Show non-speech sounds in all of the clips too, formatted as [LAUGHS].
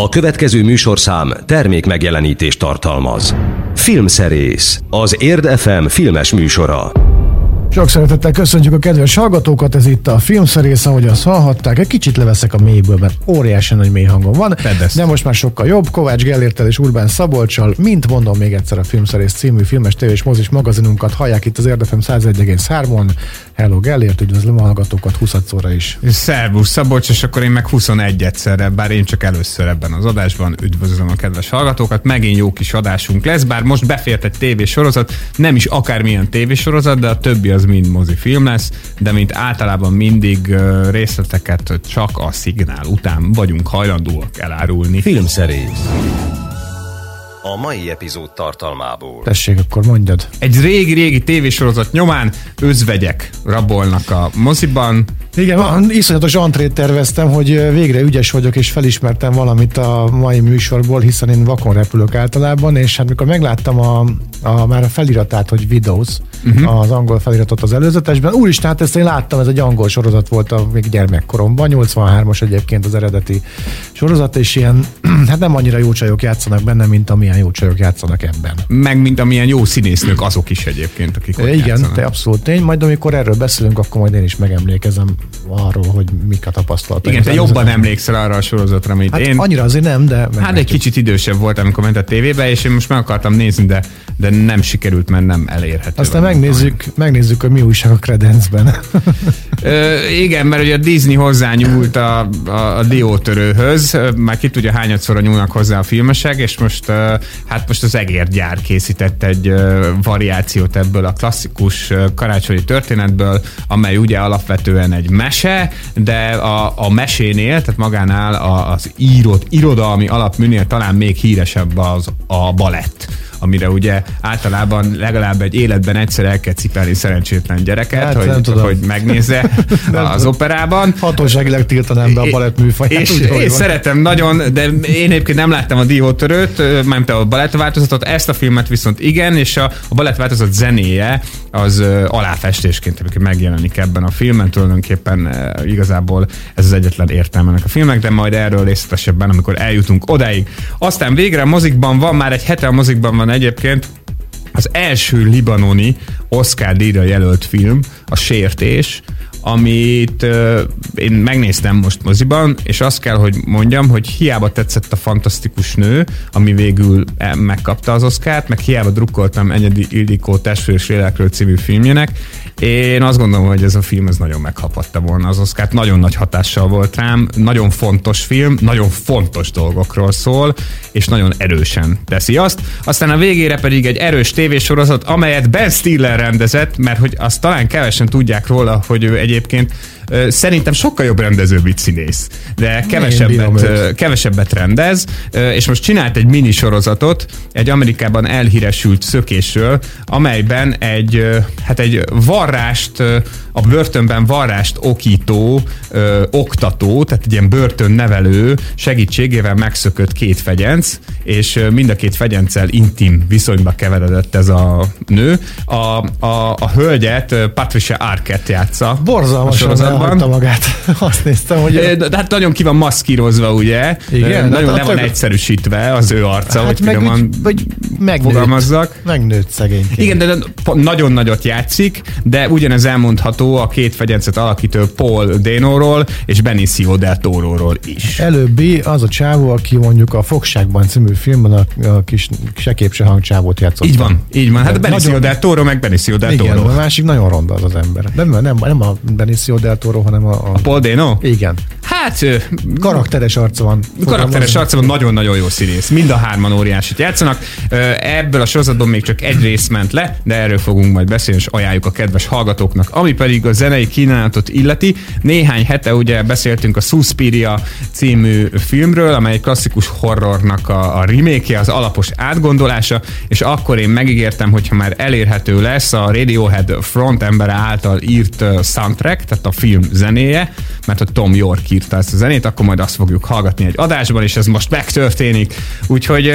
A következő műsorszám termék megjelenítést tartalmaz. Filmszerész, az Érd FM filmes műsora. Sok szeretettel köszöntjük a kedves hallgatókat, ez itt a filmszerész, ahogy azt hallhatták. Egy kicsit leveszek a mélyből, mert óriási nagy mély hangom van, Fedez. de most már sokkal jobb. Kovács Gellértel és Urbán Szabolcsal, mint mondom még egyszer a Filmszerész című filmes tévés mozis magazinunkat hallják itt az Érdefem 101,3-on. Hello Gellért, üdvözlöm a hallgatókat 20 szóra is. Szervusz Szabolcs, és akkor én meg 21 egyszerre, bár én csak először ebben az adásban. Üdvözlöm a kedves hallgatókat, megint jó kis adásunk lesz, bár most befért egy tévésorozat, nem is akármilyen tévésorozat, de a többi az mind mozifilm lesz, de mint általában mindig részleteket csak a szignál után vagyunk hajlandóak elárulni. Filmszerész. A mai epizód tartalmából. Tessék, akkor mondjad. Egy régi-régi tévésorozat nyomán özvegyek rabolnak a moziban, Igen, van, iszonyatos antrét terveztem, hogy végre ügyes vagyok, és felismertem valamit a mai műsorból, hiszen én vakon repülök általában, és hát mikor megláttam a, a már a feliratát, hogy Videos, uh-huh. az angol feliratot az előzetesben, úristen, hát ezt én láttam, ez egy angol sorozat volt a még gyermekkoromban, 83-as egyébként az eredeti sorozat, és ilyen, [CLEARS THROAT] hát nem annyira jó csajok játszanak benne, mint amilyen jó csajok játszanak ebben. meg mint amilyen jó színésznők azok is egyébként, akik ott Igen, játszanak. te abszolút tény, majd amikor erről beszélünk, akkor majd én is megemlékezem arról, hogy mik a tapasztalatok. Igen, te jobban emlékszel arra a sorozatra, mint Hát én. annyira azért nem, de Hát egy kicsit idősebb voltam, amikor ment a tévébe, és én most meg akartam nézni, de, de nem sikerült, mert nem elérhető. Aztán megnézzük, megnézzük, hogy mi újság a Credencben. Ö, igen, mert ugye a Disney hozzányúlt a, a, a diótörőhöz, már ki tudja hányadszor nyúlnak hozzá a filmesek, és most hát most az egérgyár készített egy variációt ebből a klasszikus karácsonyi történetből, amely ugye alapvetően egy mese, de a, a mesénél, tehát magánál a, az írott, irodalmi alapműnél talán még híresebb az a balett amire ugye általában legalább egy életben egyszer el kell cipelni szerencsétlen gyereket, Hát, nem hogy, tudom. hogy megnézze [LAUGHS] az operában. Hatóságilag tiltanám be a balett műfaját. És úgy, van. szeretem nagyon, de én egyébként nem láttam a diótörőt, mármint a balett változatot, ezt a filmet viszont igen, és a, a balett változat zenéje az aláfestésként egyébként megjelenik ebben a filmben, tulajdonképpen igazából ez az egyetlen értelme ennek a filmnek, de majd erről részletesebben, amikor eljutunk odáig. Aztán végre a mozikban van, már egy hete a mozikban van egyébként, az első libanoni Oscar díjra jelölt film, a Sértés, amit uh, én megnéztem most moziban, és azt kell, hogy mondjam, hogy hiába tetszett a fantasztikus nő, ami végül eh, megkapta az Oscárt, meg hiába drukkoltam Enyedi Ildikó Testvős Lélekről című filmjének, én azt gondolom, hogy ez a film ez nagyon meghapatta volna az Oscárt, nagyon nagy hatással volt rám, nagyon fontos film, nagyon fontos dolgokról szól, és nagyon erősen teszi azt. Aztán a végére pedig egy erős tévésorozat, amelyet Ben Stiller rendezett, mert hogy azt talán kevesen tudják róla, hogy ő egyébként. ö, szerintem sokkal jobb rendező, mint színész, de kevesebbet, kevesebbet rendez, és most csinált egy mini sorozatot, egy Amerikában elhíresült szökésről, amelyben egy, hát egy varrást, a börtönben varrást okító, ö, oktató, tehát egy ilyen börtönnevelő segítségével megszökött két fegyenc, és mind a két fegyenccel intim viszonyba keveredett ez a nő. A, a, a hölgyet Patricia Arquette játsza. a Borzalmasan sorozatban. Elhagyta magát. [LAUGHS] Azt néztem, hogy... Ö, De hát nagyon ki van maszkírozva, ugye? Igen, hát Nagyon a le van egyszerűsítve az ő arca, hát hogy meg finoman vagy megnőtt, fogalmazzak. megnőtt szegényként. Igen, de de nagyon nagyot játszik, de ugyanez elmondható a két fegyencet alakító Paul Dano-ról és Benicio del Toro-ról is. Előbbi az a csávó, aki mondjuk a Fogságban című filmben a, a kis se hangcsávót játszott. Így van, így van. Hát De Benicio nagyon- del Toro meg Benicio del Igen, Toro. a másik nagyon ronda az az ember. Nem, nem, nem a Benicio del Toro, hanem a... a Paul Dano? igen. Hát Karakteres arca van. karakteres arcában nagyon-nagyon jó színész. Mind a hárman óriásit játszanak. Ebből a sorozatban még csak egy rész ment le, de erről fogunk majd beszélni, és ajánljuk a kedves hallgatóknak. Ami pedig a zenei kínálatot illeti, néhány hete ugye beszéltünk a Suspiria című filmről, amely klasszikus horrornak a, a remake az alapos átgondolása, és akkor én megígértem, hogyha már elérhető lesz a Radiohead frontembere által írt soundtrack, tehát a film zenéje, mert hogy Tom York írta ezt a zenét, akkor majd azt fogjuk hallgatni egy adásban, és ez most megtörténik. Úgyhogy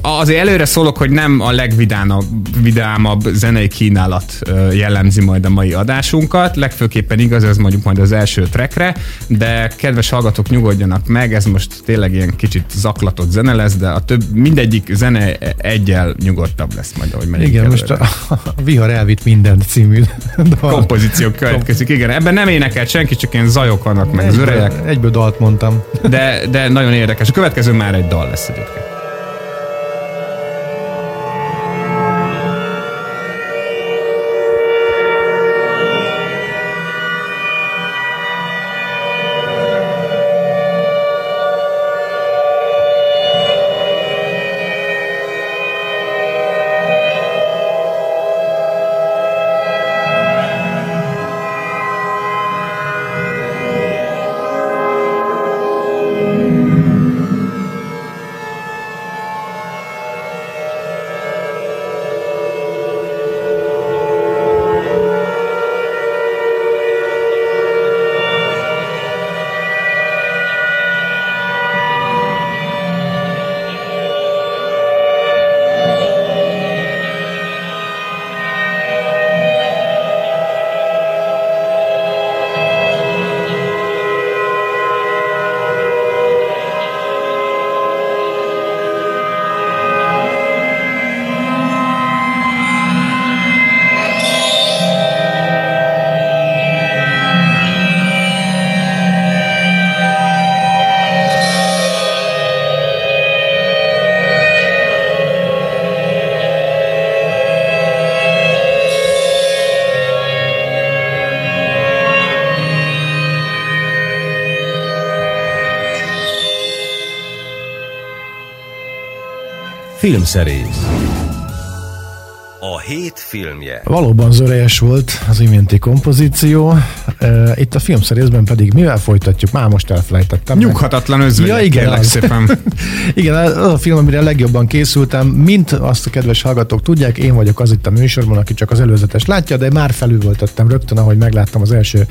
azért előre szólok, hogy nem a legvidámabb zenei kínálat jellemzi majd a mai adásunkat, legfőképpen igaz ez mondjuk majd az első trackre, de kedves hallgatók nyugodjanak meg, ez most tényleg ilyen kicsit zaklatott zene lesz, de a több, mindegyik zene egyel nyugodtabb lesz majd, ahogy megyünk Igen, előre. most a, a Vihar elvitt minden című [LAUGHS] dal. Kompozíciók következik, igen. Ebben nem énekelt senki, csak ilyen zajok vannak meg az öregek. Egyből dalt mondtam. De, de nagyon érdekes. A következő már egy dal lesz egyébként. Filmszerész A hét filmje Valóban zörejes volt az iménti kompozíció. Itt a filmszerészben pedig mivel folytatjuk? Már most elfelejtettem. Nyughatatlan özvegy. Ja, igen, szépen. [LAUGHS] igen, az a film, amire legjobban készültem, mint azt a kedves hallgatók tudják, én vagyok az itt a műsorban, aki csak az előzetes látja, de már felülvoltattam rögtön, ahogy megláttam az első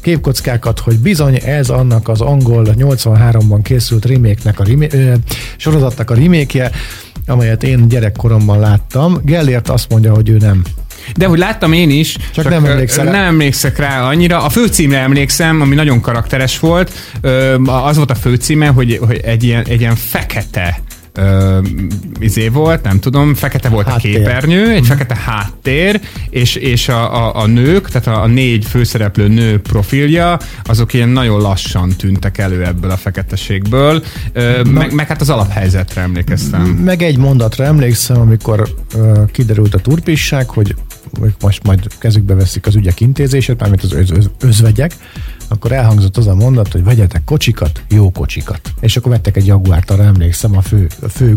képkockákat, hogy bizony ez annak az angol 83-ban készült remake-nek a remake, ö, sorozatnak a remake amelyet én gyerekkoromban láttam. Gellért azt mondja, hogy ő nem de hogy láttam én is, csak, csak nem, emlékszem nem emlékszek rá annyira. A főcímre emlékszem, ami nagyon karakteres volt. Az volt a főcíme, hogy, hogy egy, ilyen, egy ilyen fekete ö, izé volt, nem tudom, fekete volt háttér. a képernyő, egy uh-huh. fekete háttér, és, és a, a, a nők, tehát a, a négy főszereplő nő profilja, azok ilyen nagyon lassan tűntek elő ebből a feketeségből, ö, meg, meg hát az alaphelyzetre emlékeztem. Meg egy mondatra emlékszem, amikor ö, kiderült a turpisság, hogy most majd kezükbe veszik az ügyek intézését, mármint az öz, öz, özvegyek, akkor elhangzott az a mondat, hogy vegyetek kocsikat, jó kocsikat. És akkor vettek egy Jaguárt, arra emlékszem, a fő, a fő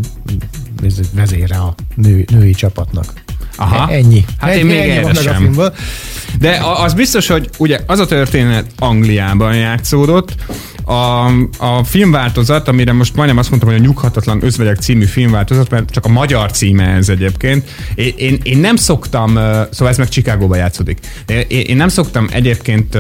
vezére a nő, női csapatnak. Aha. E, ennyi. Hát ennyi, én még ennyi erre sem. De az biztos, hogy ugye az a történet Angliában játszódott, a, a filmváltozat, amire most majdnem azt mondtam, hogy a Nyughatatlan Özvegyek című filmváltozat, mert csak a magyar címe ez egyébként. Én, én, én nem szoktam, szóval ez meg Chicagóban játszódik. Én, én nem szoktam egyébként,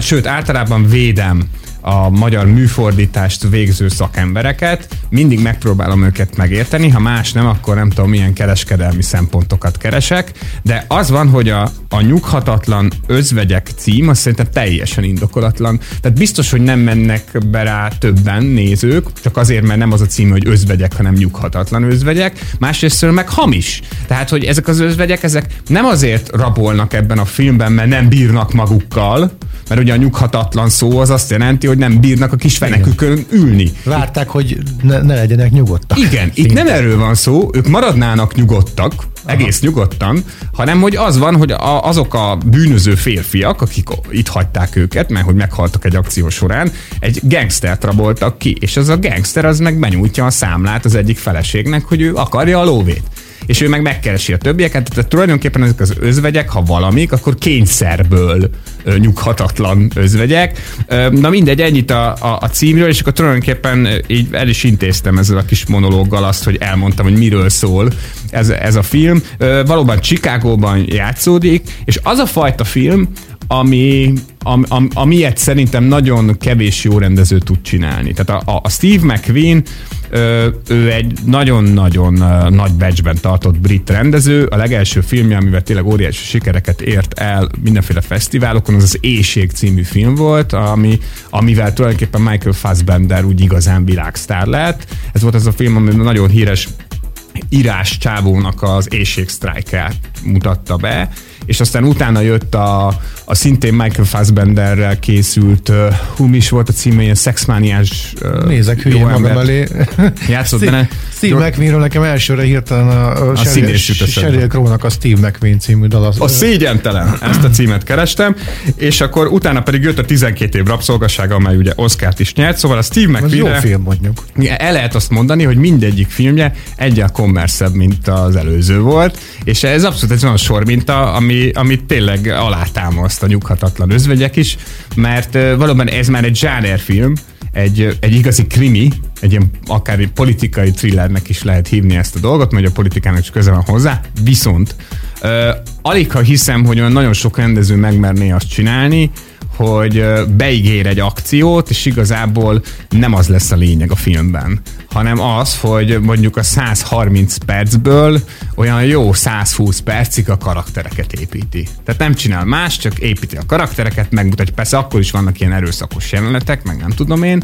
sőt általában védem a magyar műfordítást végző szakembereket, mindig megpróbálom őket megérteni, ha más nem, akkor nem tudom, milyen kereskedelmi szempontokat keresek, de az van, hogy a, a nyughatatlan özvegyek cím, azt szerintem teljesen indokolatlan. Tehát biztos, hogy nem mennek be rá többen nézők, csak azért, mert nem az a cím, hogy özvegyek, hanem nyughatatlan özvegyek, másrészt meg hamis. Tehát, hogy ezek az özvegyek, ezek nem azért rabolnak ebben a filmben, mert nem bírnak magukkal, mert ugye a nyughatatlan szó az azt jelenti, hogy nem bírnak a kis fenekükön ülni. Várták, hogy ne, ne legyenek nyugodtak. Igen, Szinte. itt nem erről van szó, ők maradnának nyugodtak, Aha. egész nyugodtan, hanem hogy az van, hogy a, azok a bűnöző férfiak, akik itt hagyták őket, mert hogy meghaltak egy akció során, egy gangstert raboltak ki, és az a gangster az meg benyújtja a számlát az egyik feleségnek, hogy ő akarja a lóvét és ő meg megkeresi a többieket, tehát tulajdonképpen ezek az özvegyek, ha valamik, akkor kényszerből nyughatatlan özvegyek. Na mindegy, ennyit a, a, a címről, és akkor tulajdonképpen így el is intéztem ezzel a kis monológgal azt, hogy elmondtam, hogy miről szól ez, ez a film. Valóban Chicagóban játszódik, és az a fajta film, ami, am, am, amilyet szerintem nagyon kevés jó rendező tud csinálni. Tehát a, a Steve McQueen, ő egy nagyon-nagyon nagy becsben tartott brit rendező. A legelső filmje, amivel tényleg óriási sikereket ért el mindenféle fesztiválokon, az az Éjség című film volt, ami, amivel tulajdonképpen Michael Fassbender úgy igazán világsztár lett. Ez volt az a film, ami nagyon híres írás csávónak az éjségsztrájkát mutatta be, és aztán utána jött a, a szintén Michael Fassbenderrel készült, uh, hú, mi is volt a címe, ilyen szexmániás uh, Nézek hülyén magam elé. Játszott benne. Steve McQueen-ről nekem elsőre hirtelen a, a, a Sheryl Crow-nak a Steve McQueen című dal. A szégyentelen, ezt a címet kerestem, és akkor utána pedig jött a 12 év rabszolgassága, amely ugye Oscar-t is nyert, szóval a Steve McQueen... jó film mondjuk. El lehet azt mondani, hogy mindegyik filmje egyel kommerszebb, mint az előző volt, és ez abszolút egy olyan sor minta, ami, ami tényleg alátámaszt a nyughatatlan özvegyek is, mert valóban ez már egy film, egy, egy igazi krimi, egy ilyen akár egy politikai thrillernek is lehet hívni ezt a dolgot, mert a politikának is köze van hozzá, viszont uh, alig ha hiszem, hogy olyan nagyon sok rendező megmerné azt csinálni, hogy beígér egy akciót, és igazából nem az lesz a lényeg a filmben, hanem az, hogy mondjuk a 130 percből olyan jó 120 percig a karaktereket építi. Tehát nem csinál más, csak építi a karaktereket, megmutatja. Persze akkor is vannak ilyen erőszakos jelenetek, meg nem tudom én,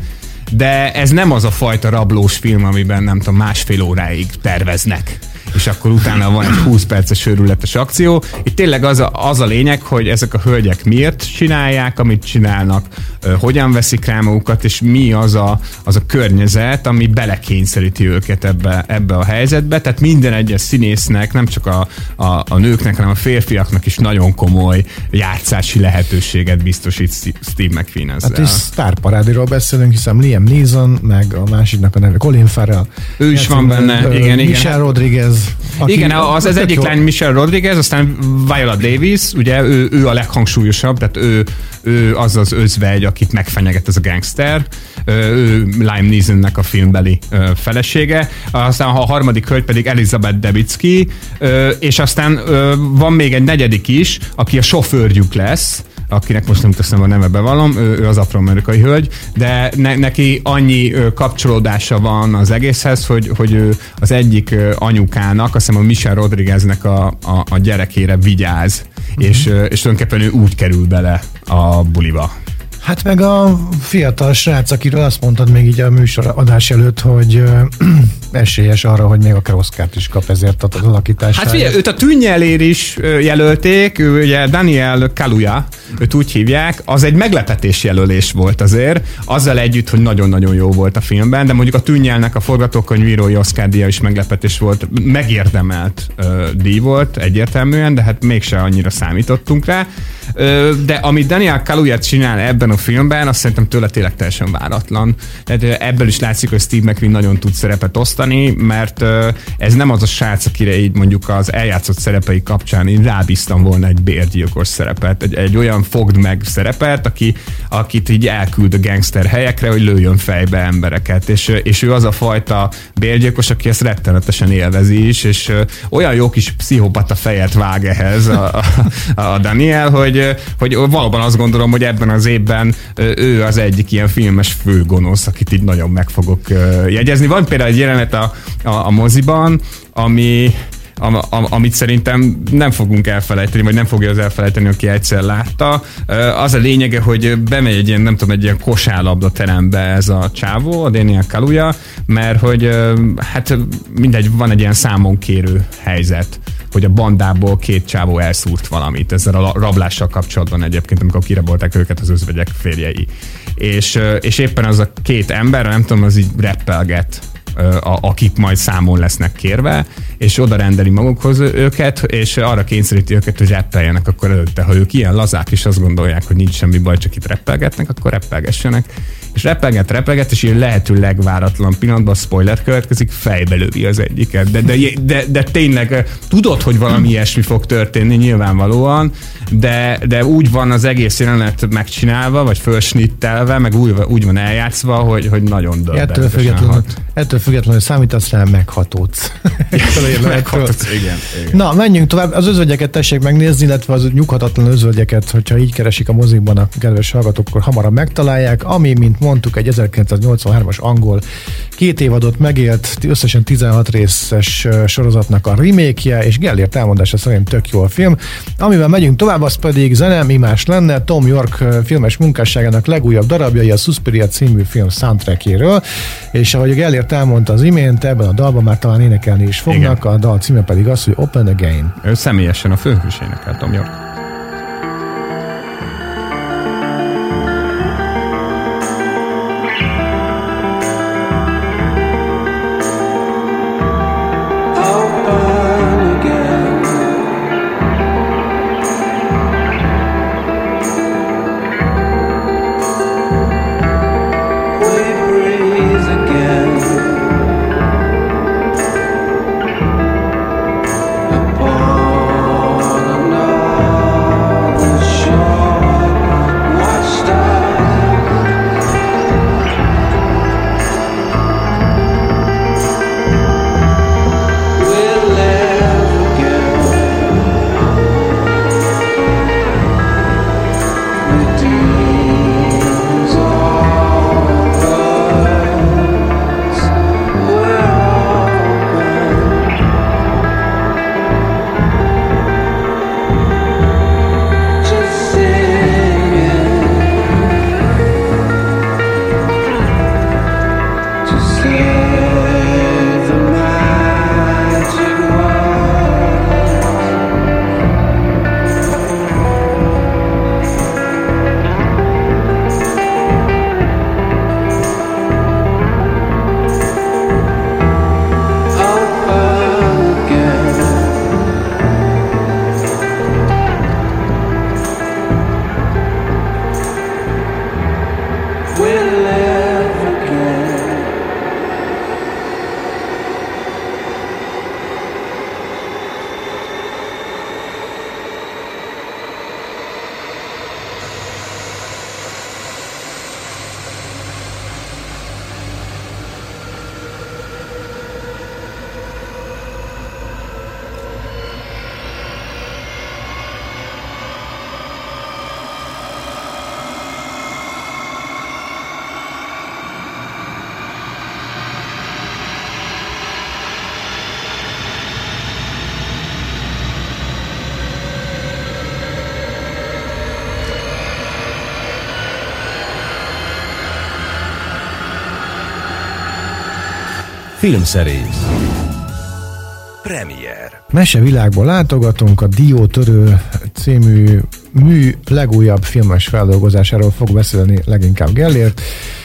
de ez nem az a fajta rablós film, amiben nem tudom, másfél óráig terveznek és akkor utána van egy 20 perces őrületes akció. Itt tényleg az a, az a lényeg, hogy ezek a hölgyek miért csinálják, amit csinálnak, hogyan veszik rá magukat, és mi az a, az a környezet, ami belekényszeríti őket ebbe, ebbe a helyzetbe. Tehát minden egyes színésznek, nem csak a, a, a nőknek, hanem a férfiaknak is nagyon komoly játszási lehetőséget biztosít Steve McQueen ezzel. Hát és sztárparádiról beszélünk, hiszen Liam Neeson, meg a másiknak a neve Colin Farrell. Ő is van benne, igen, igen. Michelle Rodriguez, aki Igen, az, az egyik lány Michelle Rodriguez, aztán Viola Davis, ugye ő, ő a leghangsúlyosabb, tehát ő, ő az az özvegy, akit megfenyeget ez a gangster, ő Lime Neesonnek a filmbeli felesége, aztán a harmadik hölgy pedig Elizabeth Debicki, és aztán van még egy negyedik is, aki a sofőrjük lesz, akinek most nem teszem a neve bevallom, ő, ő az afroamerikai hölgy, de ne, neki annyi kapcsolódása van az egészhez, hogy, hogy ő az egyik anyukának, azt hiszem a Michelle Rodrigueznek a, a, a gyerekére vigyáz, uh-huh. és, és tulajdonképpen ő úgy kerül bele a buliba. Hát meg a fiatal srác, akiről azt mondtad még így a műsor adás előtt, hogy [CLEARS THROAT] esélyes arra, hogy még a Oscar-t is kap ezért az alakításra. Hát figyelj, őt a tűnyelér is jelölték, ő ugye Daniel Kaluja, őt úgy hívják, az egy meglepetés jelölés volt azért, azzal együtt, hogy nagyon-nagyon jó volt a filmben, de mondjuk a tűnyelnek a forgatókönyvírói Oscar díja is meglepetés volt, megérdemelt ö, díj volt egyértelműen, de hát mégse annyira számítottunk rá. Ö, de amit Daniel Kaluja csinál ebben a filmben, azt szerintem tőle tényleg teljesen váratlan. Tehát ebből is látszik, hogy Steve McQueen nagyon tud szerepet osztani, mert ez nem az a srác, akire így mondjuk az eljátszott szerepei kapcsán én rábíztam volna egy bérgyilkos szerepet, egy, egy olyan fogd meg szerepet, aki, akit így elküld a gangster helyekre, hogy lőjön fejbe embereket, és, és ő az a fajta bérgyilkos, aki ezt rettenetesen élvezi is, és olyan jó kis pszichopata fejet vág ehhez a, a, a Daniel, hogy, hogy valóban azt gondolom, hogy ebben az évben során ő az egyik ilyen filmes főgonosz, akit így nagyon meg fogok jegyezni. Van például egy jelenet a, a, a moziban, ami am, am, amit szerintem nem fogunk elfelejteni, vagy nem fogja az elfelejteni, aki egyszer látta. Az a lényege, hogy bemegy egy ilyen, nem tudom, egy ilyen kosárlabda terembe ez a csávó, a Daniel Kaluja, mert hogy hát mindegy, van egy ilyen számon kérő helyzet hogy a bandából két csávó elszúrt valamit ezzel a rablással kapcsolatban egyébként, amikor kirabolták őket az özvegyek férjei. És, és éppen az a két ember, nem tudom, az így reppelget akik majd számon lesznek kérve, és oda rendeli magukhoz őket, és arra kényszeríti őket, hogy reppeljenek akkor előtte. Ha ők ilyen lazák is azt gondolják, hogy nincs semmi baj, csak itt reppelgetnek, akkor reppelgessenek és repelget, repelget, és ilyen lehető legváratlan pillanatban spoiler következik, fejbe lövi az egyiket. De, de, de, de tényleg tudod, hogy valami ilyesmi fog történni nyilvánvalóan, de, de úgy van az egész jelenet megcsinálva, vagy fölsnittelve, meg úgy, úgy van eljátszva, hogy, hogy nagyon döbbenetes. Ettől függetlenül, ettől függetlenül számítasz rá, meghatódsz. [LAUGHS] Meghatod, igen, igen. Na, menjünk tovább. Az özvegyeket tessék megnézni, illetve az nyughatatlan özvegyeket, hogyha így keresik a mozikban a kedves hallgatók, akkor hamarabb megtalálják. Ami, mint mondtuk, egy 1983-as angol két évadot megélt, összesen 16 részes sorozatnak a remake és Gellért elmondása szerint tök jó a film. Amivel megyünk tovább, az pedig zene, mi más lenne, Tom York filmes munkásságának legújabb darabjai a Suspiria című film soundtrackjéről, és ahogy Gellért elmondta az imént, ebben a dalban már talán énekelni is fognak, Igen. a dal címe pedig az, hogy Open Again. Ő személyesen a főhős énekel, Tom York. Filmszerész. Premier. Mese világból látogatunk, a Diótörő című mű legújabb filmes feldolgozásáról fog beszélni leginkább Gellért.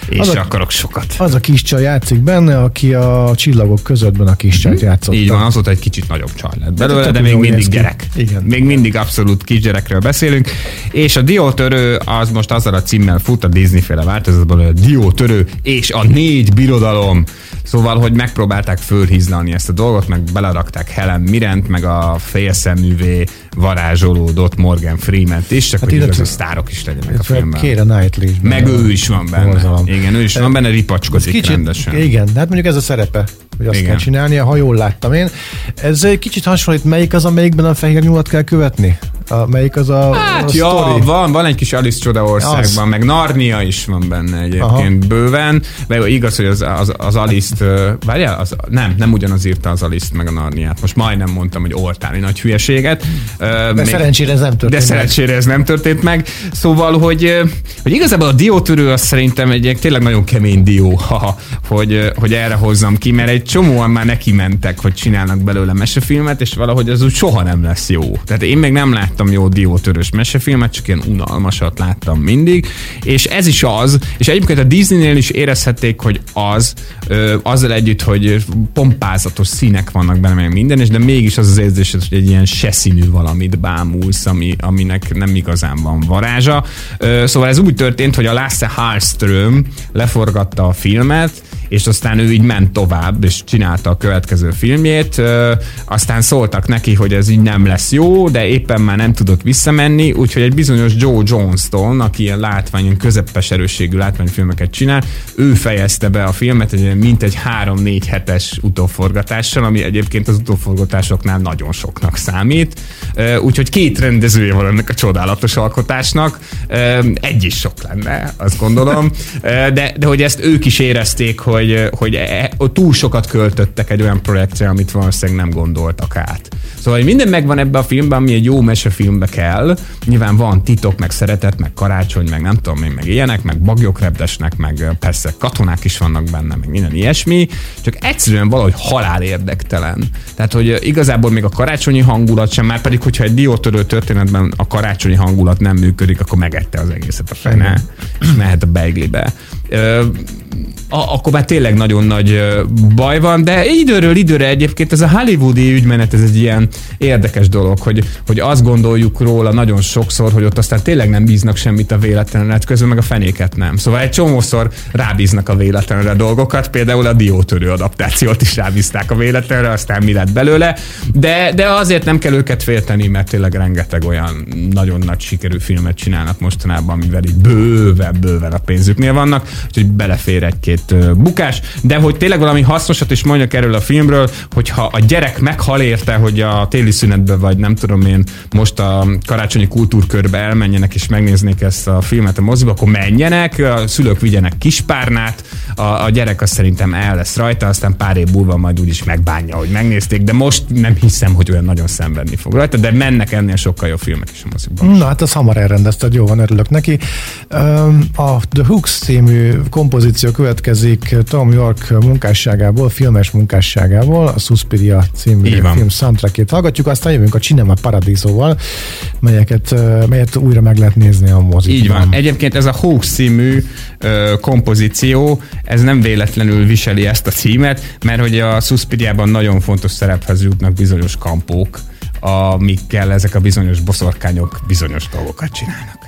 És Az a- akarok sokat. Az a kis csaj játszik benne, aki a csillagok közöttben a kis csajt játszotta. Mhm. Így van, azóta egy kicsit nagyobb csaj lett belőle, tök de még mindig gyerek. Igen. Még mindig abszolút kisgyerekről beszélünk. És a Diótörő az most azzal a címmel fut a Disney féle változatban, hogy a Diótörő és a négy birodalom. Szóval, hogy megpróbálták fölhízlani ezt a dolgot, meg belerakták Helen Mirent, meg a félszeművé varázsolódott Morgan Freeman-t is, csak Hát hogy igazi sztárok is legyenek a filmben. Kéra Knightley Meg ő is van benne. Borzalom. Igen, ő is van benne, ripacskodik Kicsit, rendesen. igen, hát mondjuk ez a szerepe, hogy azt Igen. kell csinálnia, ha jól láttam én. Ez egy kicsit hasonlít, melyik az, amelyikben a fehér nyulat kell követni? A, melyik az a, Hát a ja, sztori? van, van egy kis Alice Csodaországban, Az. meg Narnia is van benne egyébként Aha. bőven, de igaz, hogy az, az, az Alice-t, várjál, az, nem, nem ugyanaz írta az Alice-t meg a Narniát. Most majdnem mondtam, hogy oltáni nagy hülyeséget. De még- szerencsére ez nem történt. de meg. szerencsére ez nem történt meg. Szóval, hogy, hogy igazából a diótörő az szerintem egy tényleg nagyon kemény dió, haha, hogy, hogy erre hozzam ki, mert egy csomóan már neki mentek, hogy csinálnak belőle mesefilmet, és valahogy az úgy soha nem lesz jó. Tehát én még nem láttam jó diótörős mesefilmet, csak ilyen unalmasat láttam mindig, és ez is az, és egyébként a Disneynél is érezhették, hogy az, ö, azzal együtt, hogy pompázatos színek vannak benne, meg minden, és de mégis az az érzés, hogy egy ilyen se színű valamit bámulsz, ami, aminek nem igazán van varázsa. Ö, Szóval ez úgy történt, hogy a Lasse Hallström leforgatta a filmet, és aztán ő így ment tovább, és csinálta a következő filmjét, ö, aztán szóltak neki, hogy ez így nem lesz jó, de éppen már nem tudott visszamenni, úgyhogy egy bizonyos Joe Johnston, aki ilyen látványon közepes erősségű látványfilmeket csinál, ő fejezte be a filmet egy mint egy 3-4 hetes utóforgatással, ami egyébként az utóforgatásoknál nagyon soknak számít. Úgyhogy két rendezője van ennek a csodálatos alkotásnak. Egy is sok lenne, azt gondolom. De, de hogy ezt ők is érezték, hogy, hogy e- túl sokat költöttek egy olyan projektre, amit valószínűleg nem gondoltak át. Szóval minden megvan ebbe a filmben, ami egy jó mesefilmbe kell. Nyilván van titok, meg szeretet, meg karácsony, meg nem tudom én, meg ilyenek, meg bagyok repdesnek, meg persze katonák is vannak benne, meg minden ilyesmi, csak egyszerűen valahogy halál érdektelen. Tehát, hogy igazából még a karácsonyi hangulat sem, már pedig, hogyha egy diótörő történetben a karácsonyi hangulat nem működik, akkor megette az egészet a fene, és mehet a beiglibe. A, akkor már tényleg nagyon nagy baj van, de időről időre egyébként ez a hollywoodi ügymenet, ez egy ilyen érdekes dolog, hogy, hogy azt gondoljuk róla nagyon sokszor, hogy ott aztán tényleg nem bíznak semmit a véletlenre, hát közben meg a fenéket nem. Szóval egy csomószor rábíznak a véletlenre dolgokat, például a diótörő adaptációt is rábízták a véletlenre, aztán mi lett belőle, de, de azért nem kell őket félteni, mert tényleg rengeteg olyan nagyon nagy sikerű filmet csinálnak mostanában, mivel így bőven, bőven a pénzüknél vannak, úgyhogy belefér egy-két bukás, de hogy tényleg valami hasznosat is mondjak erről a filmről, hogyha a gyerek meghal érte, hogy a téli szünetbe vagy nem tudom én most a karácsonyi kultúrkörbe elmenjenek és megnéznék ezt a filmet a moziba, akkor menjenek, a szülők vigyenek kispárnát, a, a gyerek azt szerintem el lesz rajta, aztán pár év múlva majd úgyis megbánja, hogy megnézték, de most nem hiszem, hogy olyan nagyon szenvedni fog rajta, de mennek ennél sokkal jobb filmek is a moziba. Na hát azt hamar elrendezted, jó van, örülök neki. A The Hooks című kompozíció következik Tom York munkásságából, filmes munkásságából, a Suspiria című film soundtrackét hallgatjuk, aztán jövünk a Cinema Paradisoval, melyeket, melyet újra meg lehet nézni a mozikban. Így van. Egyébként ez a Hawks című ö, kompozíció, ez nem véletlenül viseli ezt a címet, mert hogy a Suspiriában nagyon fontos szerephez jutnak bizonyos kampók, amikkel ezek a bizonyos boszorkányok bizonyos dolgokat csinálnak.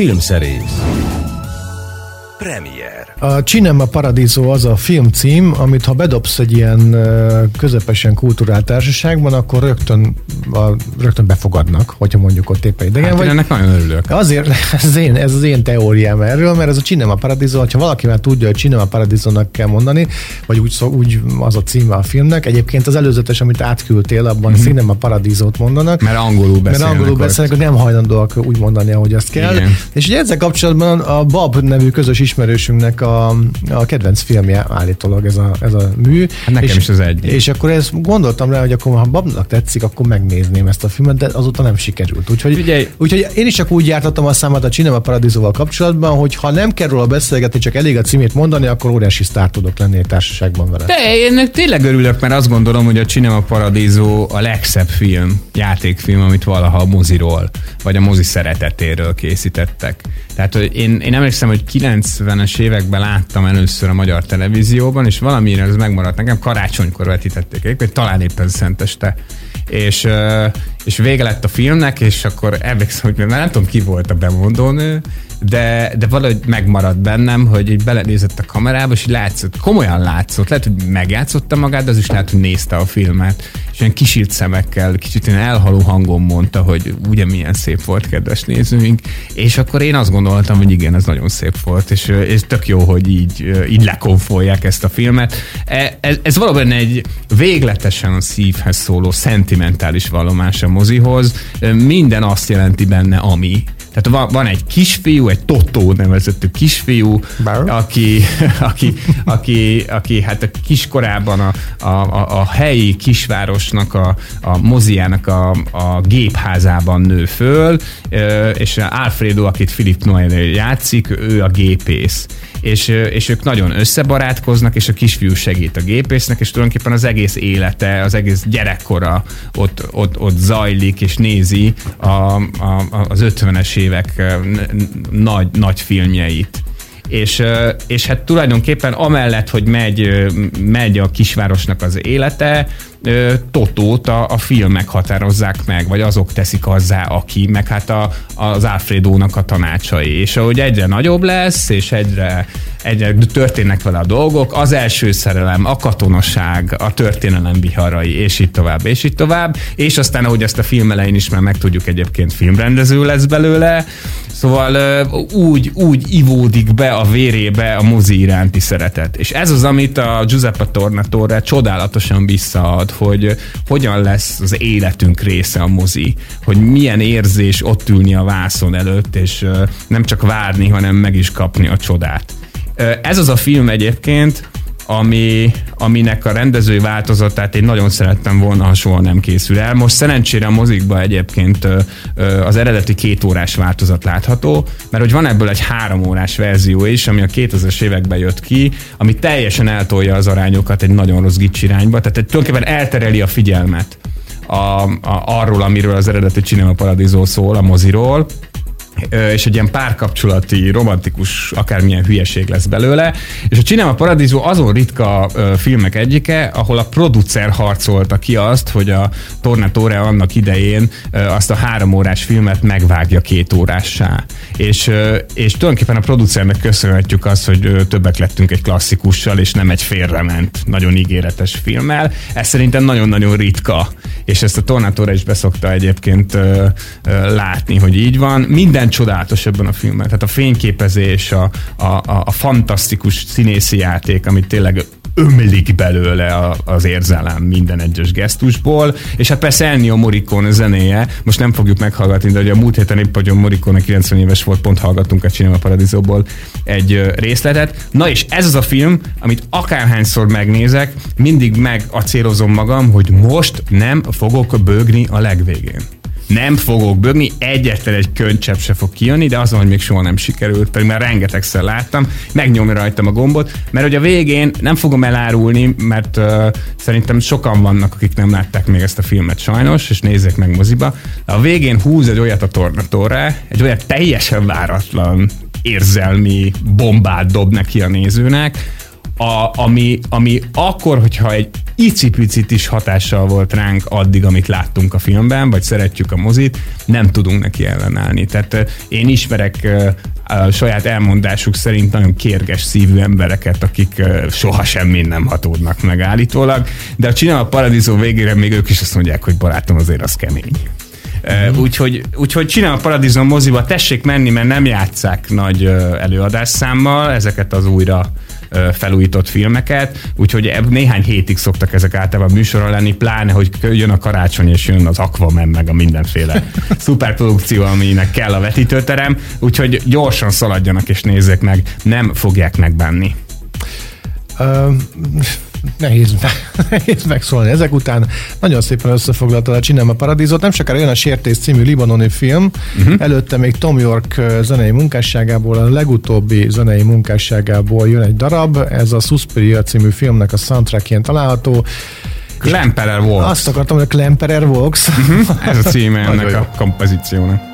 Filmszerész. Premier. A Cinema Paradiso az a filmcím, amit ha bedobsz egy ilyen közepesen kulturált társaságban, akkor rögtön, a, rögtön befogadnak, hogyha mondjuk ott éppen idegen Hát vagy. ennek nagyon örülök. Azért, [LAUGHS] ez az, én, ez az én teóriám erről, mert ez a Cinema Paradiso, ha valaki már tudja, hogy Cinema Paradiso-nak kell mondani, vagy úgy, szó, úgy az a címe a filmnek, egyébként az előzetes, amit átküldtél, abban mm-hmm. Cinema Paradiso-t mondanak. Mert angolul mert beszélnek. angolul ott. beszélnek, hogy nem hajlandóak úgy mondani, ahogy azt kell. Igen. És ugye ezzel kapcsolatban a Bab nevű közös ismerősünknek a, a kedvenc filmje állítólag ez a, ez a mű. Hát nekem és, is az egyik. És akkor ezt gondoltam rá, hogy akkor ha Babnak tetszik, akkor megnézném ezt a filmet, de azóta nem sikerült. Úgyhogy, Figyelj. úgyhogy én is csak úgy jártatom a számat a Cinema Paradisoval kapcsolatban, hogy ha nem kell róla beszélgetni, csak elég a címét mondani, akkor óriási sztár tudok lenni egy társaságban vele. De én tényleg örülök, mert azt gondolom, hogy a Cinema Paradiso a legszebb film, játékfilm, amit valaha a moziról, vagy a mozi szeretetéről készítettek. Tehát hogy én, én emlékszem, hogy 90-es években láttam először a magyar televízióban, és valamire ez megmaradt nekem, karácsonykor vetítették egyébként, talán éppen szenteste. És, és vége lett a filmnek, és akkor emlékszem, hogy már nem tudom ki volt a bemondónő, de, de valahogy megmaradt bennem, hogy így belenézett a kamerába, és látszott, komolyan látszott, lehet, hogy megjátszotta magát, de az is lehet, hogy nézte a filmet, és olyan kisírt szemekkel, kicsit ilyen elhaló hangon mondta, hogy ugye milyen szép volt, kedves nézőink, és akkor én azt gondoltam, hogy igen, ez nagyon szép volt, és, és tök jó, hogy így, így lekonfolják ezt a filmet. E- Ez, ez valóban egy végletesen a szívhez szóló, szentimentális vallomás a mozihoz, minden azt jelenti benne, ami. Tehát van, van egy kisfiú, egy Totó nevezettű kisfiú, Bár? aki, [LAUGHS] aki, aki, aki hát a kiskorában a, a, a, a helyi kisvárosnak, a, a moziának a, a gépházában nő föl, és Alfredo, akit Philip Noel játszik, ő a gépész. És, és ők nagyon összebarátkoznak, és a kisfiú segít a gépésznek, és tulajdonképpen az egész élete, az egész gyerekkora ott, ott, ott zajlik, és nézi a, a- az 50-es évek nagy, nagy filmjeit. És, és hát tulajdonképpen amellett, hogy megy, megy a kisvárosnak az élete, Totót a, a filmek határozzák meg, vagy azok teszik azzá, aki, meg hát a, az Alfredónak a tanácsai. És ahogy egyre nagyobb lesz, és egyre, egyre történnek vele a dolgok, az első szerelem, a katonaság, a történelem viharai, és így tovább, és így tovább, és aztán, ahogy ezt a film elején is már megtudjuk, egyébként filmrendező lesz belőle, Szóval úgy, úgy ivódik be a vérébe a mozi iránti szeretet. És ez az, amit a Giuseppe Tornatore csodálatosan visszaad, hogy hogyan lesz az életünk része a mozi, hogy milyen érzés ott ülni a vászon előtt, és nem csak várni, hanem meg is kapni a csodát. Ez az a film egyébként, ami, aminek a rendezői változatát én nagyon szerettem volna, ha soha nem készül el. Most szerencsére a mozikba egyébként az eredeti két órás változat látható, mert hogy van ebből egy három órás verzió is, ami a 2000-es években jött ki, ami teljesen eltolja az arányokat egy nagyon rossz gics irányba, tehát egy, tulajdonképpen eltereli a figyelmet a, a, arról, amiről az eredeti Cinema Paradiso szól, a moziról, és egy ilyen párkapcsolati, romantikus, akármilyen hülyeség lesz belőle. És a Cinema Paradiso azon ritka filmek egyike, ahol a producer harcolta ki azt, hogy a Tornatore annak idején azt a három órás filmet megvágja két órássá. És, és tulajdonképpen a producernek köszönhetjük azt, hogy többek lettünk egy klasszikussal, és nem egy félrement, nagyon ígéretes filmmel. Ez szerintem nagyon-nagyon ritka, és ezt a Tornatore is beszokta egyébként látni, hogy így van. Minden csodálatos ebben a filmben. Tehát a fényképezés, a, a, a, a fantasztikus színészi játék, amit tényleg ömlik belőle a, az érzelem minden egyes gesztusból, és hát persze Ennio Morricone zenéje, most nem fogjuk meghallgatni, de ugye a múlt héten épp, hogy a Morricone 90 éves volt, pont hallgattunk a Cinema Paradisoból egy részletet. Na és ez az a film, amit akárhányszor megnézek, mindig megacélozom magam, hogy most nem fogok bőgni a legvégén nem fogok bögni, egyetlen egy könycsepp se fog kijönni, de azon, hogy még soha nem sikerült, pedig már rengetegszer láttam, megnyomni rajtam a gombot, mert hogy a végén nem fogom elárulni, mert uh, szerintem sokan vannak, akik nem látták még ezt a filmet sajnos, és nézzék meg moziba. A végén húz egy olyat a tornatorra, egy olyan teljesen váratlan érzelmi bombát dob neki a nézőnek, a, ami, ami akkor, hogyha egy icipicit is hatással volt ránk addig, amit láttunk a filmben, vagy szeretjük a mozit, nem tudunk neki ellenállni. Tehát én ismerek a saját elmondásuk szerint nagyon kérges szívű embereket, akik soha semmi nem hatódnak meg állítólag, de a Csinál a Paradiso végére még ők is azt mondják, hogy barátom azért az kemény. Uh, úgyhogy, úgyhogy csinál a Paradizom moziba, tessék menni, mert nem játszák nagy előadásszámmal ezeket az újra felújított filmeket, úgyhogy néhány hétig szoktak ezek általában műsorra lenni, pláne, hogy jön a karácsony, és jön az Aquaman, meg a mindenféle [LAUGHS] szuperprodukció, aminek kell a vetítőterem, úgyhogy gyorsan szaladjanak és nézzék meg, nem fogják megbánni. Ö, nehéz, [LAUGHS] nehéz megszólni. Ezek után nagyon szépen összefoglaltad a Cinema Paradízot. Nem sokára jön a Sértés című libanoni film. Uh-huh. Előtte még Tom York zenei munkásságából, a legutóbbi zenei munkásságából jön egy darab. Ez a Suspiria című filmnek a soundtrackjén található. Klemperer volt. Azt akartam, hogy a Klemperer Vox. Uh-huh. Ez a címe [LAUGHS] ennek a kompozíciónak.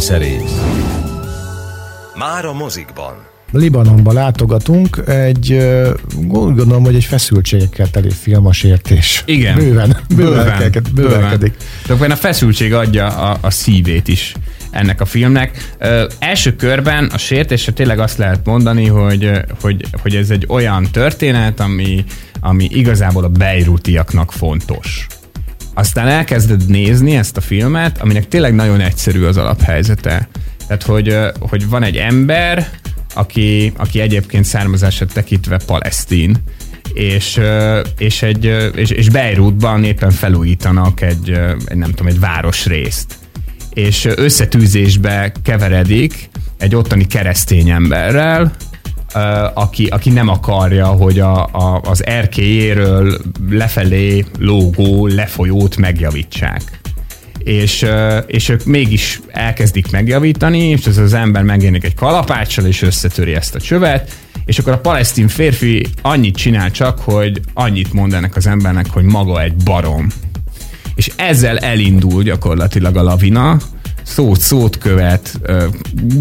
Filmszerész. Már a mozikban. Libanonba látogatunk, egy, úgy gondolom, hogy egy feszültségekkel teli film a sértés. Igen. Bőven, bőven, bőven, bővelkedik. De akkor a feszültség adja a, a szívét is ennek a filmnek. Ö, első körben a sértésre tényleg azt lehet mondani, hogy, hogy, hogy ez egy olyan történet, ami, ami igazából a bejrútiaknak fontos. Aztán elkezded nézni ezt a filmet, aminek tényleg nagyon egyszerű az alaphelyzete. Tehát, hogy, hogy van egy ember, aki, aki egyébként származását tekintve palesztin, és, és, egy, és, és Beirutban éppen felújítanak egy, egy, nem tudom, egy városrészt. És összetűzésbe keveredik egy ottani keresztény emberrel, aki, aki nem akarja, hogy a, a, az erkélyéről lefelé lógó lefolyót megjavítsák és, és ők mégis elkezdik megjavítani, és ez az ember megjelenik egy kalapáccsal, és összetöri ezt a csövet, és akkor a palesztin férfi annyit csinál csak, hogy annyit mond ennek az embernek, hogy maga egy barom. És ezzel elindul gyakorlatilag a lavina, szót szót követ, ö,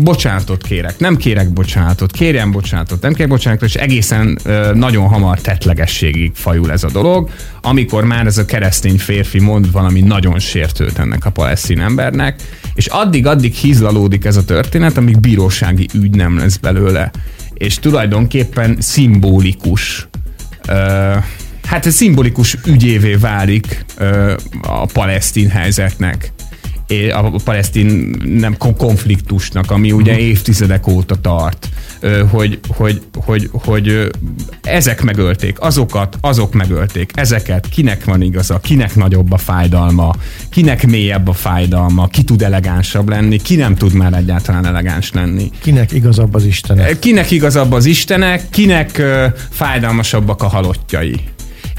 bocsánatot kérek, nem kérek bocsánatot, kérjem bocsánatot, nem kérek bocsánatot, és egészen ö, nagyon hamar tetlegességig fajul ez a dolog, amikor már ez a keresztény férfi mond valami nagyon sértőt ennek a palesztin embernek, és addig-addig hízlalódik ez a történet, amíg bírósági ügy nem lesz belőle. És tulajdonképpen szimbolikus ö, hát ez szimbolikus ügyévé válik ö, a palesztin helyzetnek a palesztin nem kon- konfliktusnak, ami ugye évtizedek óta tart, hogy, hogy, hogy, hogy ezek megölték, azokat, azok megölték, ezeket, kinek van igaza, kinek nagyobb a fájdalma, kinek mélyebb a fájdalma, ki tud elegánsabb lenni, ki nem tud már egyáltalán elegáns lenni. Kinek igazabb az Istenek? Kinek igazabb az Istenek, kinek fájdalmasabbak a halottjai.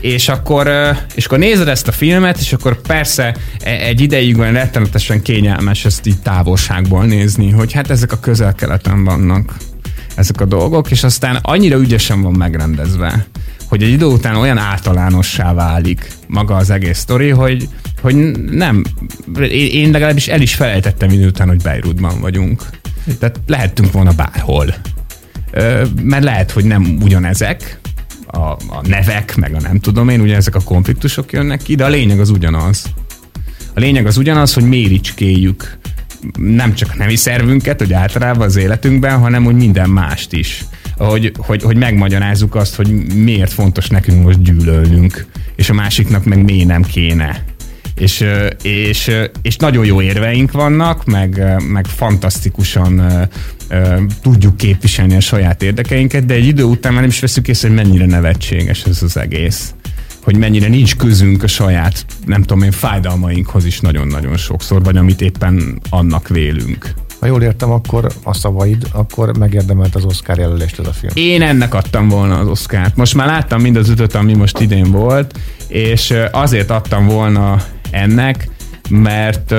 És akkor, és akkor nézed ezt a filmet, és akkor persze e- egy ideig olyan rettenetesen kényelmes ezt így távolságból nézni, hogy hát ezek a közel-keleten vannak ezek a dolgok, és aztán annyira ügyesen van megrendezve, hogy egy idő után olyan általánossá válik maga az egész sztori, hogy, hogy nem, én, legalábbis el is felejtettem idő után, hogy Beirutban vagyunk. Tehát lehettünk volna bárhol. Mert lehet, hogy nem ugyanezek, a, a nevek, meg a nem tudom én, ugye ezek a konfliktusok jönnek ki, de a lényeg az ugyanaz. A lényeg az ugyanaz, hogy méricskéljük nem csak a nemi szervünket, hogy általában az életünkben, hanem hogy minden mást is. Hogy, hogy, hogy megmagyarázzuk azt, hogy miért fontos nekünk most gyűlölnünk, és a másiknak meg miért nem kéne. És, és, és nagyon jó érveink vannak, meg, meg fantasztikusan tudjuk képviselni a saját érdekeinket, de egy idő után már nem is veszük észre, hogy mennyire nevetséges ez az egész hogy mennyire nincs közünk a saját, nem tudom én, fájdalmainkhoz is nagyon-nagyon sokszor, vagy amit éppen annak vélünk. Ha jól értem, akkor a szavaid, akkor megérdemelt az Oscar jelölést ez a film. Én ennek adtam volna az Oscárt. Most már láttam mind az ötöt, ami most idén volt, és azért adtam volna ennek, mert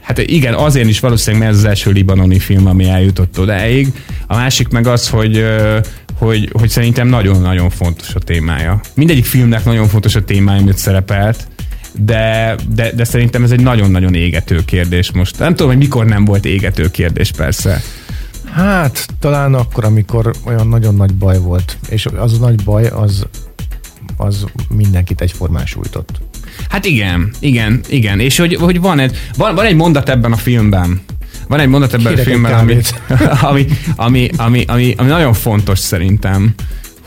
hát igen, azért is valószínűleg, mert ez az első libanoni film, ami eljutott odáig. A másik meg az, hogy hogy, hogy szerintem nagyon-nagyon fontos a témája. Mindegyik filmnek nagyon fontos a témája, amit szerepelt, de, de, de szerintem ez egy nagyon-nagyon égető kérdés most. Nem tudom, hogy mikor nem volt égető kérdés persze. Hát, talán akkor, amikor olyan nagyon nagy baj volt, és az a nagy baj, az, az mindenkit egyformán sújtott. Hát igen, igen, igen. És hogy, hogy van, egy, van, van egy mondat ebben a filmben, van egy mondat ebben Kérek a filmben, ami, [LAUGHS] ami, ami, ami, ami, ami nagyon fontos szerintem,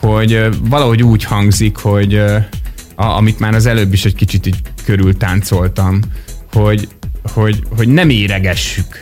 hogy valahogy úgy hangzik, hogy a, amit már az előbb is egy kicsit így körül táncoltam, hogy, hogy, hogy nem éregessük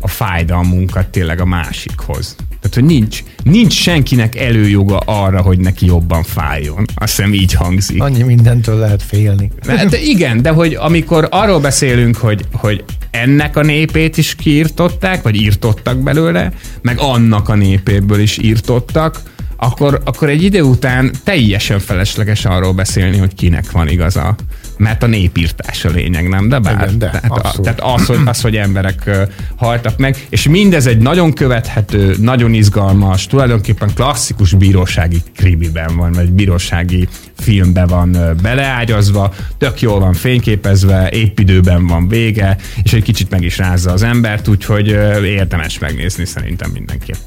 a fájdalmunkat tényleg a másikhoz. Tehát, hogy nincs, nincs senkinek előjoga arra, hogy neki jobban fájjon. Azt hiszem így hangzik. Annyi mindentől lehet félni. Hát igen, de hogy amikor arról beszélünk, hogy, hogy ennek a népét is kiirtották, vagy írtottak belőle, meg annak a népéből is írtottak, akkor, akkor egy idő után teljesen felesleges arról beszélni, hogy kinek van igaza. Mert a népírtás a lényeg, nem? De bár. Igen, de, tehát, a, tehát az, hogy, az, hogy emberek haltak meg, és mindez egy nagyon követhető, nagyon izgalmas, tulajdonképpen klasszikus bírósági krimiben van, vagy bírósági filmbe van beleágyazva, tök jól van fényképezve, épp időben van vége, és egy kicsit meg is rázza az embert, úgyhogy érdemes megnézni szerintem mindenképp.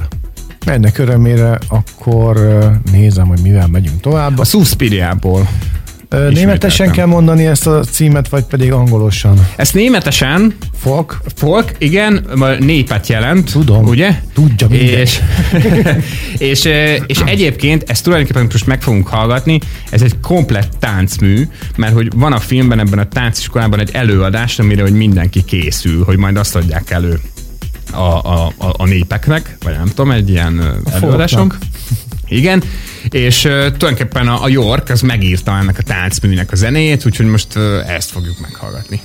Ennek örömére akkor nézem, hogy mivel megyünk tovább. A Suspiriából. Németesen kell mondani ezt a címet, vagy pedig angolosan? Ezt németesen Folk? Folk, igen, népet jelent. Tudom. Ugye? Tudja mindenki. és, [LAUGHS] és, és egyébként ezt tulajdonképpen most meg fogunk hallgatni, ez egy komplett táncmű, mert hogy van a filmben, ebben a tánciskolában egy előadás, amire hogy mindenki készül, hogy majd azt adják elő a, a, a, népeknek, vagy nem tudom, egy ilyen folknak. [LAUGHS] Igen, és uh, tulajdonképpen a, a York az megírta ennek a táncműnek a zenéjét, úgyhogy most uh, ezt fogjuk meghallgatni.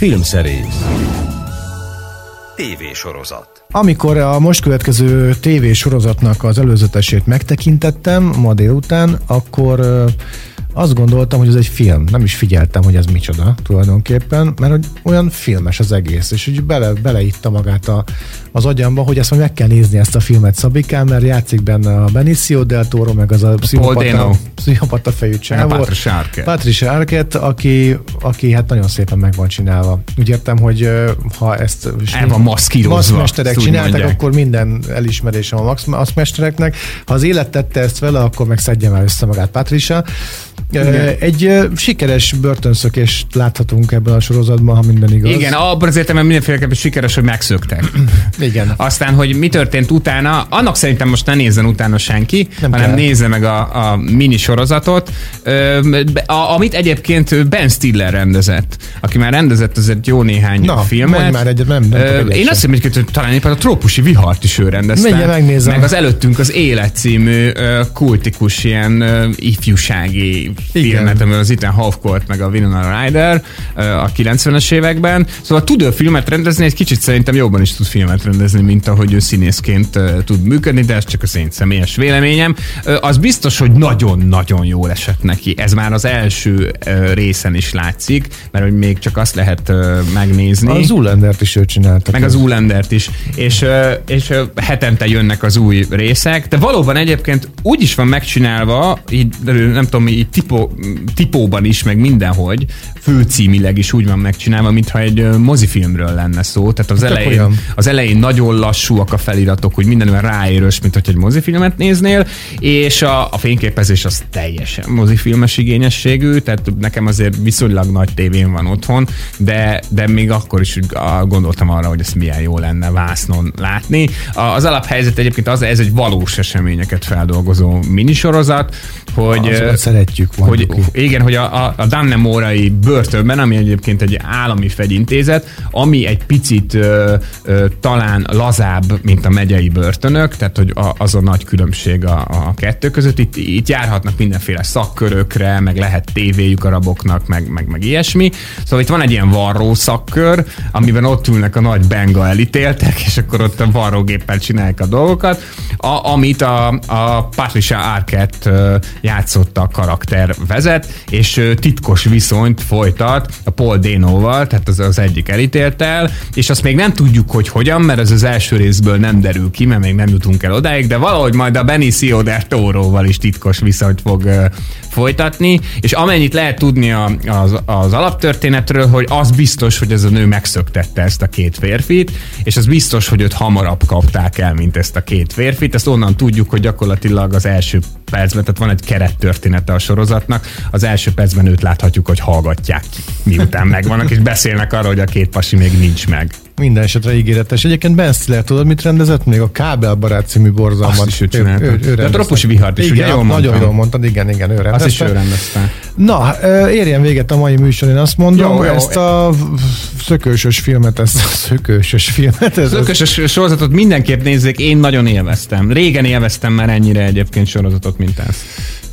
Filmszerész. TV sorozat Amikor a most következő TV sorozatnak az előzetesét megtekintettem ma délután, akkor azt gondoltam, hogy ez egy film. Nem is figyeltem, hogy ez micsoda tulajdonképpen, mert hogy olyan filmes az egész, és úgy bele, beleitta magát a, az agyamba, hogy ezt majd meg kell nézni ezt a filmet Szabikán, mert játszik benne a Benicio del Toro, meg az a pszichopata, pszichopata fejű csávó. Patricia Arquette. Patricia Arquette, aki, aki hát nagyon szépen meg van csinálva. Úgy értem, hogy ha ezt El van maszkírozva, úgy csinálták, mondják. akkor minden elismerésem a maszkmestereknek. Ha az élet tette ezt vele, akkor meg szedje már össze magát Patricia. Ö, Egy sikeres börtönszökést láthatunk ebben a sorozatban, ha minden igaz. Igen, abban az értelemben mindenféleképpen sikeres, hogy megszöktek. [CLEARS THROAT] Igen. Aztán, hogy mi történt utána, annak szerintem most ne nézzen utána senki, Nem hanem kell. nézze meg a, a mini sorozatot, a, amit egyébként Ben Stiller rendezett, aki már rendezett azért jó néhány Na, filmet. már egyet, nem- nem Én sem. azt hiszem, hogy talán éppen a trópusi vihart is ő rendezte. Mindjárt megnézem. Meg az előttünk az Élet című kultikus ilyen ifjúsági filmet, amivel az Ethan volt, meg a Winona Ryder a 90-es években. Szóval tud ő filmet rendezni, egy kicsit szerintem jobban is tud filmet rendezni, mint ahogy ő színészként tud működni, de ez csak az én személyes véleményem. Az biztos, hogy nagyon-nagyon jól esett neki. Ez már az első részen is látszik, mert hogy még csak azt lehet megnézni. A Zoolander-t is ő csinálta. Meg az Zoolander-t is. És, és hetente jönnek az új részek, de valóban egyébként úgy is van megcsinálva, így, nem tudom, így tipó, tipóban is, meg mindenhogy, főcímileg is úgy van megcsinálva, mintha egy mozifilmről lenne szó. Tehát az Tök elején, olyan. az elején nagyon lassúak a feliratok, hogy minden olyan ráérős, mint hogy egy mozifilmet néznél, és a, a fényképezés az teljesen mozifilmes igényességű, tehát nekem azért viszonylag nagy tévén van otthon, de, de még akkor is gondoltam arra, hogy ez milyen jó lenne vásznon látni. Az alaphelyzet egyébként az, ez egy valós eseményeket feldolgozó minisorozat, hogy, Azokat szeretjük, hogy ki. igen, hogy a, a, a Dannemorai börtönben, ami egyébként egy állami fegyintézet, ami egy picit ö, ö, talán lazább, mint a megyei börtönök, tehát hogy a, az a nagy különbség a, a kettő között. Itt, itt járhatnak mindenféle szakkörökre, meg lehet tévéjük a raboknak, meg, meg, meg ilyesmi. Szóval itt van egy ilyen varró szakkör, amiben ott ülnek a nagy benga elítéltek, és akkor ott a varrógéppel csinálják a dolgokat, a, amit a, a Patricia Arquette játszotta a karakter vezet, és titkos viszonyt folytat a Paul Dano-val, tehát az, az egyik elítéltel, és azt még nem tudjuk, hogy hogyan, mert ez az első részből nem derül ki, mert még nem jutunk el odáig, de valahogy majd a Benicio del Toro-val is titkos viszonyt fog folytatni, és amennyit lehet tudni a, az, az alaptörténetről, hogy az biztos, hogy ez a nő megszöktette ezt a két férfit, és az biztos, hogy őt hamarabb kapták el, mint ezt a két férfit. Ezt onnan tudjuk, hogy gyakorlatilag az első percben, tehát van egy kerettörténete a sorozatnak, az első percben őt láthatjuk, hogy hallgatják ki, miután megvannak, és beszélnek arról, hogy a két pasi még nincs meg. Minden esetre ígéretes. Egyébként Ben Stiller, tudod, mit rendezett? Még a Kábelbarát című borzalmat. Azt is ő csinálta. De a. Trópusi vihart is, igen, ugye? Jól nagyon jól mondtad, igen, igen, ő rendezte. Azt is ő rendezte. Na, érjen véget a mai műsor, én azt mondom, Jó, jó. ezt a szökősös filmet, ezt a szökősös filmet, ez Az ökös sorozatot mindenképp nézzék, én nagyon élveztem. Régen élveztem már ennyire egyébként sorozatot, mint ezt.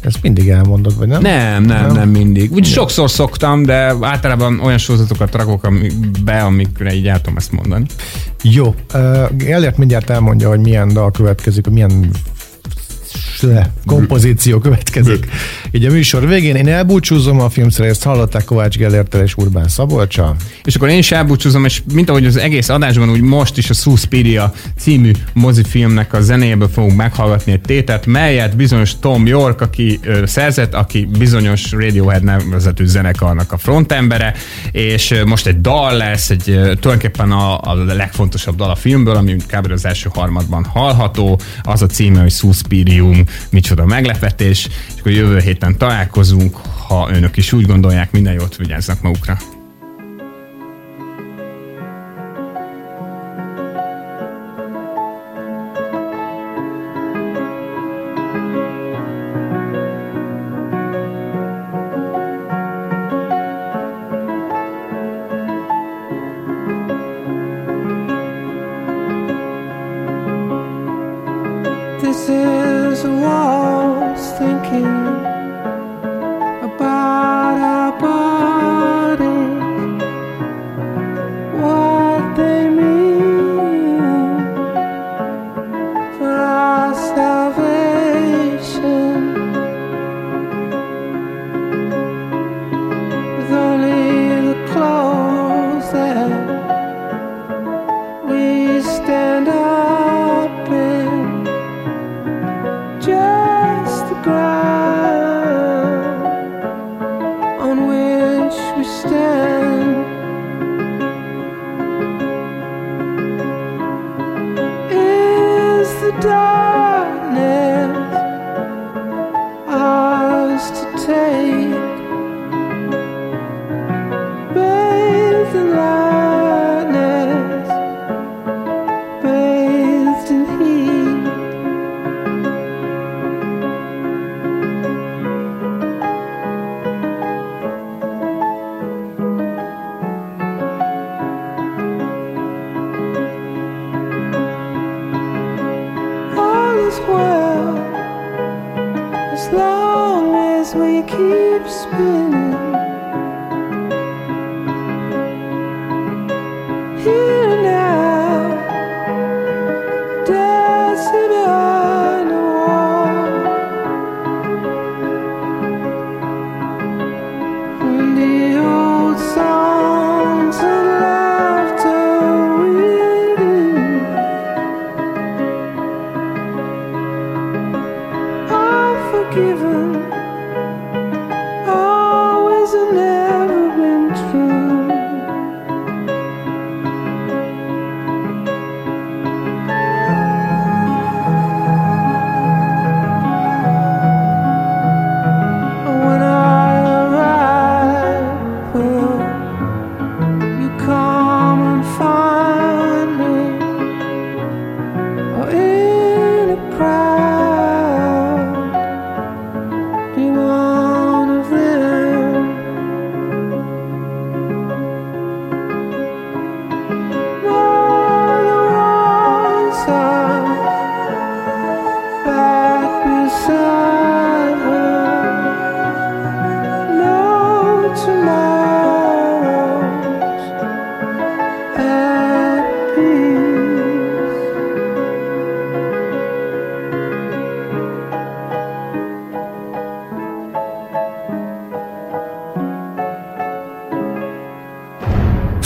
Ezt mindig elmondod, vagy nem? Nem, nem, nem mindig. Úgy sokszor szoktam, de általában olyan sorozatokat rakok ami- be, amikre így el tudom ezt mondani. Jó, uh, Gellert mindjárt elmondja, hogy milyen dal következik, milyen kompozíció következik. Így a műsor végén én elbúcsúzom a filmszerészt, hallották Kovács Gellertel és Urbán Szabolcsa. És akkor én is elbúcsúzom, és mint ahogy az egész adásban, úgy most is a Suspiria című mozifilmnek a zenéjéből fogunk meghallgatni egy tétet, melyet bizonyos Tom York, aki ö, szerzett, aki bizonyos Radiohead nevezetű zenekarnak a frontembere, és ö, most egy dal lesz, egy ö, tulajdonképpen a, a legfontosabb dal a filmből, ami kb. az első harmadban hallható, az a címe, hogy Suspirium, micsoda meglepetés, és akkor jövő héten találkozunk, ha önök is úgy gondolják, minden jót vigyáznak magukra. through.